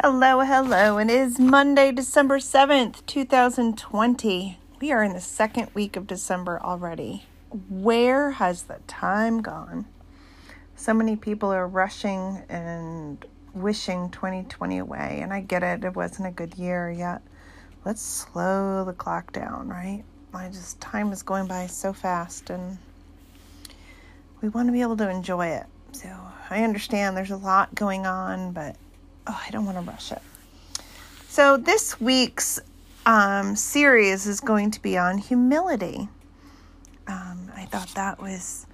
Hello, hello. It is Monday, December 7th, 2020. We are in the second week of December already. Where has the time gone? So many people are rushing and wishing 2020 away, and I get it, it wasn't a good year yet. Let's slow the clock down, right? I just, time is going by so fast, and we want to be able to enjoy it. So I understand there's a lot going on, but oh, I don't want to rush it. So this week's um, series is going to be on humility. Um, I thought that was,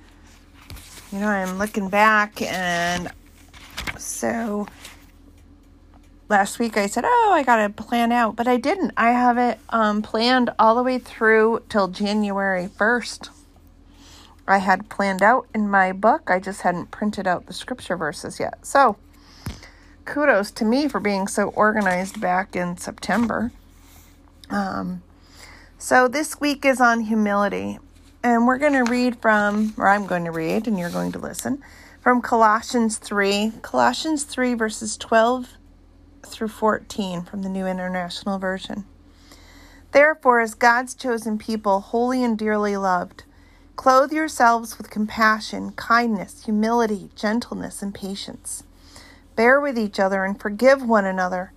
you know, I'm looking back and so last week I said, oh, I got to plan out, but I didn't. I have it um, planned all the way through till January 1st. I had planned out in my book. I just hadn't printed out the scripture verses yet. So, kudos to me for being so organized back in September. Um, so, this week is on humility. And we're going to read from, or I'm going to read, and you're going to listen, from Colossians 3. Colossians 3, verses 12 through 14 from the New International Version. Therefore, as God's chosen people, holy and dearly loved, clothe yourselves with compassion, kindness, humility, gentleness, and patience. Bear with each other and forgive one another.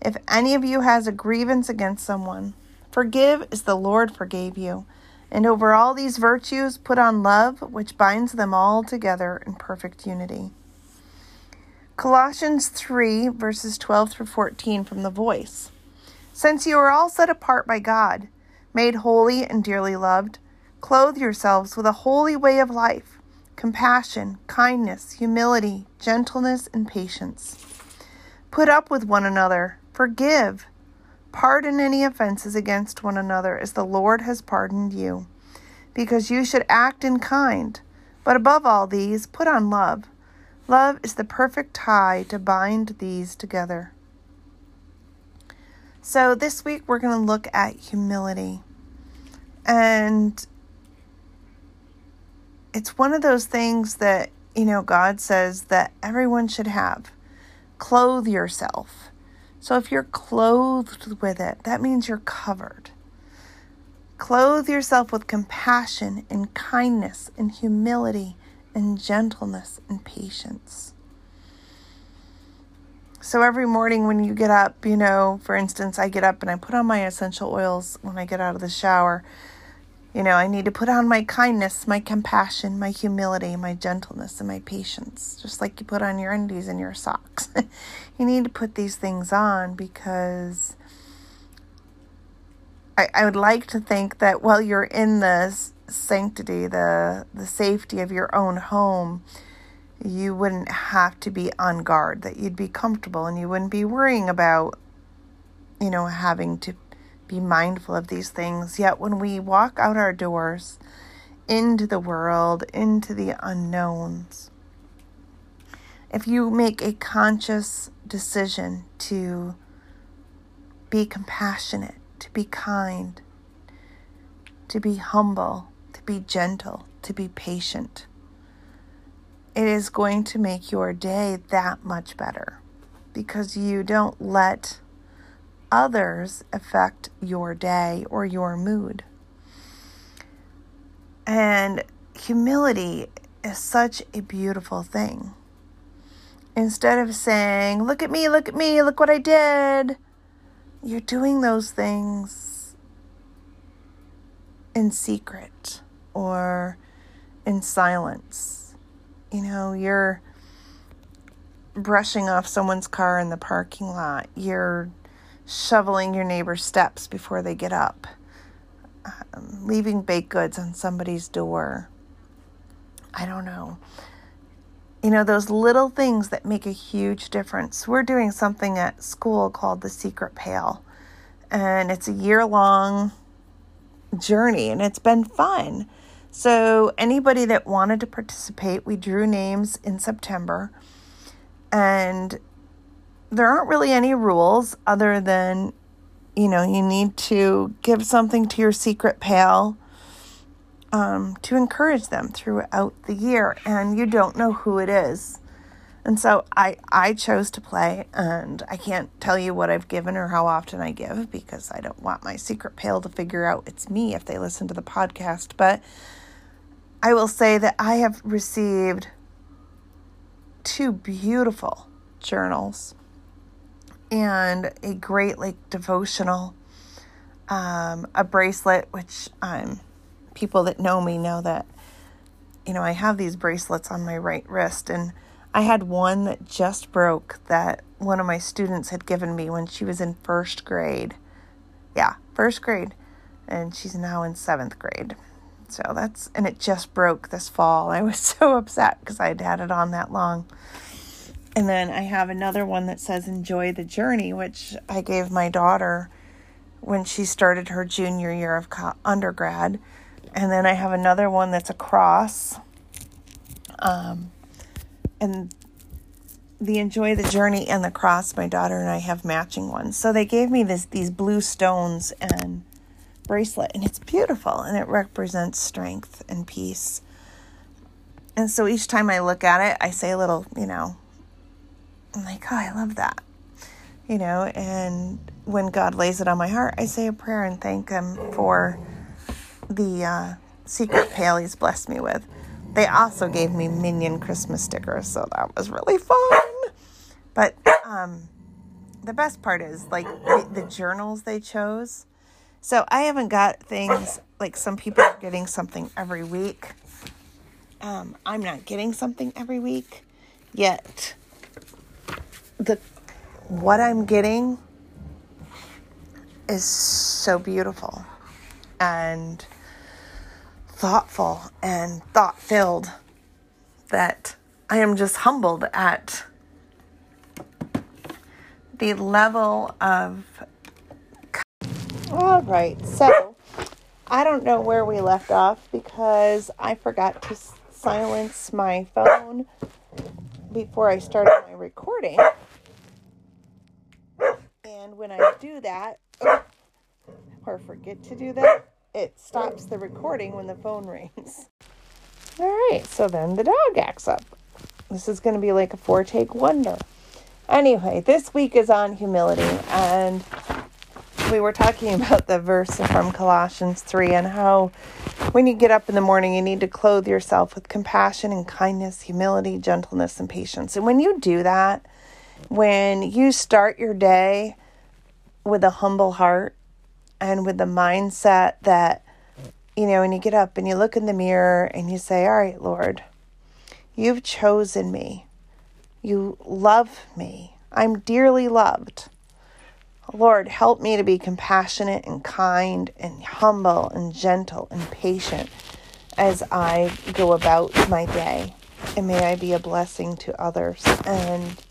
If any of you has a grievance against someone, forgive as the Lord forgave you. And over all these virtues, put on love, which binds them all together in perfect unity. Colossians 3, verses 12 through 14 from the Voice. Since you are all set apart by God, made holy and dearly loved, clothe yourselves with a holy way of life compassion, kindness, humility, gentleness, and patience. Put up with one another, forgive, pardon any offenses against one another as the Lord has pardoned you, because you should act in kind. But above all these, put on love. Love is the perfect tie to bind these together. So, this week we're going to look at humility. And it's one of those things that, you know, God says that everyone should have. Clothe yourself. So if you're clothed with it, that means you're covered. Clothe yourself with compassion and kindness and humility and gentleness and patience. So every morning when you get up, you know, for instance, I get up and I put on my essential oils when I get out of the shower you know, I need to put on my kindness, my compassion, my humility, my gentleness, and my patience, just like you put on your undies and your socks. you need to put these things on because I, I would like to think that while you're in the sanctity, the, the safety of your own home, you wouldn't have to be on guard, that you'd be comfortable and you wouldn't be worrying about, you know, having to be mindful of these things. Yet when we walk out our doors into the world, into the unknowns, if you make a conscious decision to be compassionate, to be kind, to be humble, to be gentle, to be patient, it is going to make your day that much better because you don't let others affect your day or your mood. And humility is such a beautiful thing. Instead of saying, Look at me, look at me, look what I did, you're doing those things in secret or in silence. You know, you're brushing off someone's car in the parking lot. You're shoveling your neighbor's steps before they get up, um, leaving baked goods on somebody's door. I don't know. You know, those little things that make a huge difference. We're doing something at school called the Secret Pal, and it's a year long journey, and it's been fun. So, anybody that wanted to participate, we drew names in September, and there aren't really any rules other than, you know, you need to give something to your secret pal um, to encourage them throughout the year, and you don't know who it is. And so I, I chose to play, and I can't tell you what I've given or how often I give because I don't want my secret pal to figure out it's me if they listen to the podcast. But I will say that I have received two beautiful journals and a great like devotional, um, a bracelet, which um, people that know me know that, you know, I have these bracelets on my right wrist and I had one that just broke that one of my students had given me when she was in first grade. Yeah, first grade. And she's now in seventh grade. So that's, and it just broke this fall. I was so upset because I'd had it on that long. And then I have another one that says enjoy the journey, which I gave my daughter when she started her junior year of undergrad. And then I have another one that's a cross. Um, and the enjoy the journey and the cross my daughter and i have matching ones so they gave me this these blue stones and bracelet and it's beautiful and it represents strength and peace and so each time i look at it i say a little you know i'm like oh i love that you know and when god lays it on my heart i say a prayer and thank him for the uh, secret pal he's blessed me with they also gave me Minion Christmas stickers, so that was really fun. But um, the best part is like the, the journals they chose. So I haven't got things like some people are getting something every week. Um, I'm not getting something every week yet. The what I'm getting is so beautiful and thoughtful and thought filled that I am just humbled at the level of. All right, so I don't know where we left off because I forgot to silence my phone before I started my recording. And when I do that, or forget to do that, it stops the recording when the phone rings. All right, so then the dog acts up. This is going to be like a four take wonder. Anyway, this week is on humility, and we were talking about the verse from Colossians 3 and how when you get up in the morning, you need to clothe yourself with compassion and kindness, humility, gentleness, and patience. And when you do that, when you start your day with a humble heart, and with the mindset that, you know, when you get up and you look in the mirror and you say, All right, Lord, you've chosen me. You love me. I'm dearly loved. Lord, help me to be compassionate and kind and humble and gentle and patient as I go about my day. And may I be a blessing to others. And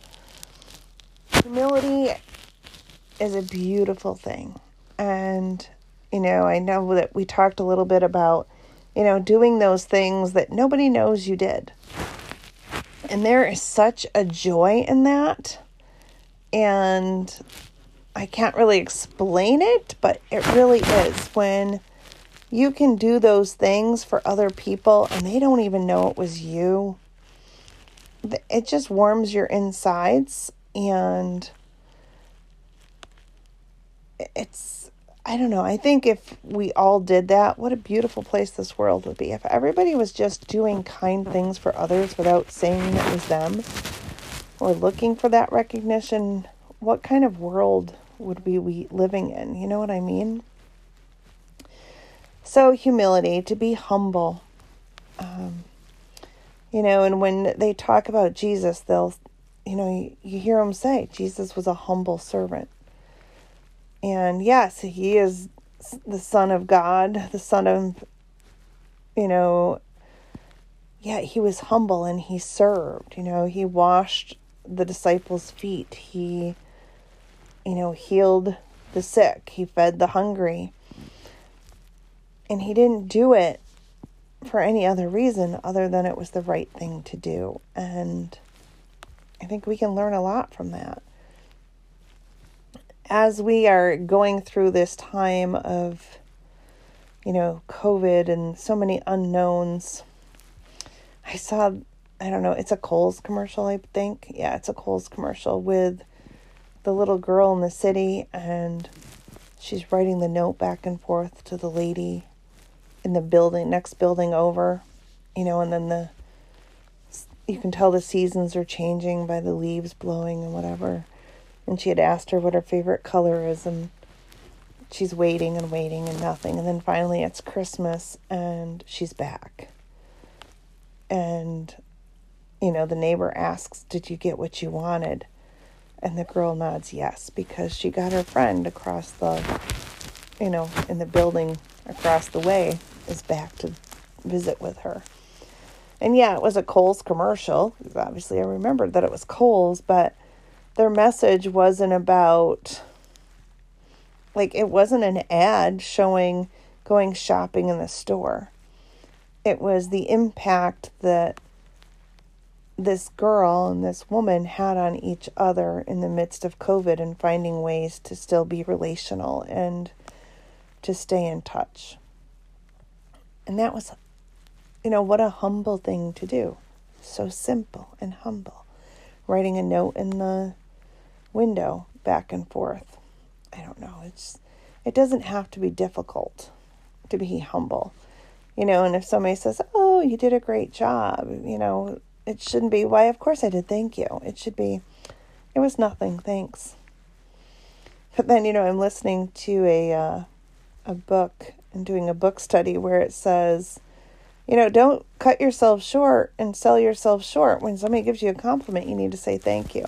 humility is a beautiful thing. And, you know, I know that we talked a little bit about, you know, doing those things that nobody knows you did. And there is such a joy in that. And I can't really explain it, but it really is when you can do those things for other people and they don't even know it was you. It just warms your insides and it's I don't know. I think if we all did that, what a beautiful place this world would be. If everybody was just doing kind things for others without saying it was them or looking for that recognition, what kind of world would we be living in? You know what I mean? So, humility, to be humble. Um, you know, and when they talk about Jesus, they'll, you know, you, you hear them say, Jesus was a humble servant. And yes, he is the Son of God, the Son of, you know, yeah, he was humble and he served. You know, he washed the disciples' feet. He, you know, healed the sick. He fed the hungry. And he didn't do it for any other reason other than it was the right thing to do. And I think we can learn a lot from that as we are going through this time of, you know, COVID and so many unknowns, I saw I don't know, it's a Kohl's commercial, I think. Yeah, it's a Kohl's commercial with the little girl in the city and she's writing the note back and forth to the lady in the building next building over, you know, and then the you can tell the seasons are changing by the leaves blowing and whatever. And she had asked her what her favorite color is and she's waiting and waiting and nothing. And then finally it's Christmas and she's back. And, you know, the neighbor asks, Did you get what you wanted? And the girl nods yes, because she got her friend across the, you know, in the building across the way is back to visit with her. And yeah, it was a Kohl's commercial. Obviously, I remembered that it was Kohl's but their message wasn't about like it wasn't an ad showing going shopping in the store. It was the impact that this girl and this woman had on each other in the midst of COVID and finding ways to still be relational and to stay in touch. And that was, you know, what a humble thing to do. So simple and humble. Writing a note in the window back and forth. I don't know. It's it doesn't have to be difficult to be humble. You know, and if somebody says, "Oh, you did a great job," you know, it shouldn't be, "Why, of course I did. Thank you." It should be, "It was nothing. Thanks." But then, you know, I'm listening to a uh, a book and doing a book study where it says, you know, don't cut yourself short and sell yourself short. When somebody gives you a compliment, you need to say thank you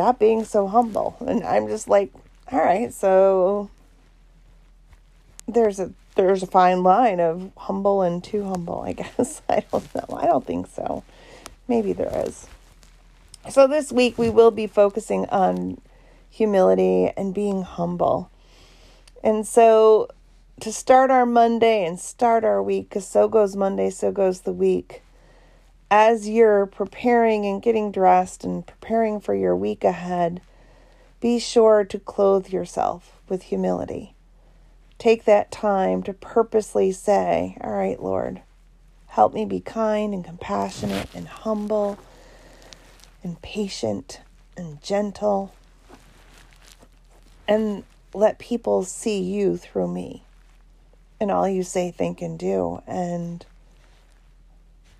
stop being so humble. And I'm just like, all right, so there's a there's a fine line of humble and too humble, I guess. I don't know. I don't think so. Maybe there is. So this week we will be focusing on humility and being humble. And so to start our Monday and start our week, because so goes Monday, so goes the week as you're preparing and getting dressed and preparing for your week ahead, be sure to clothe yourself with humility. Take that time to purposely say, All right, Lord, help me be kind and compassionate and humble and patient and gentle. And let people see you through me and all you say, think, and do. And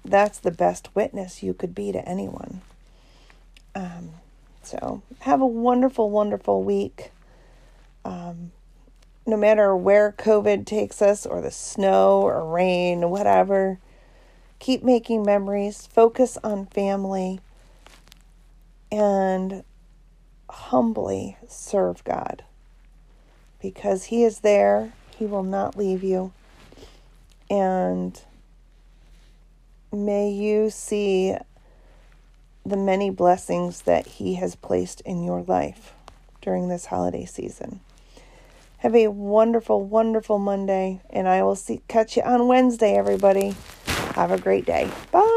that's the best witness you could be to anyone. Um, so have a wonderful, wonderful week. Um, no matter where COVID takes us, or the snow or rain, whatever, keep making memories, focus on family, and humbly serve God because He is there, He will not leave you. And May you see the many blessings that He has placed in your life during this holiday season. Have a wonderful, wonderful Monday, and I will see catch you on Wednesday, everybody. Have a great day. Bye.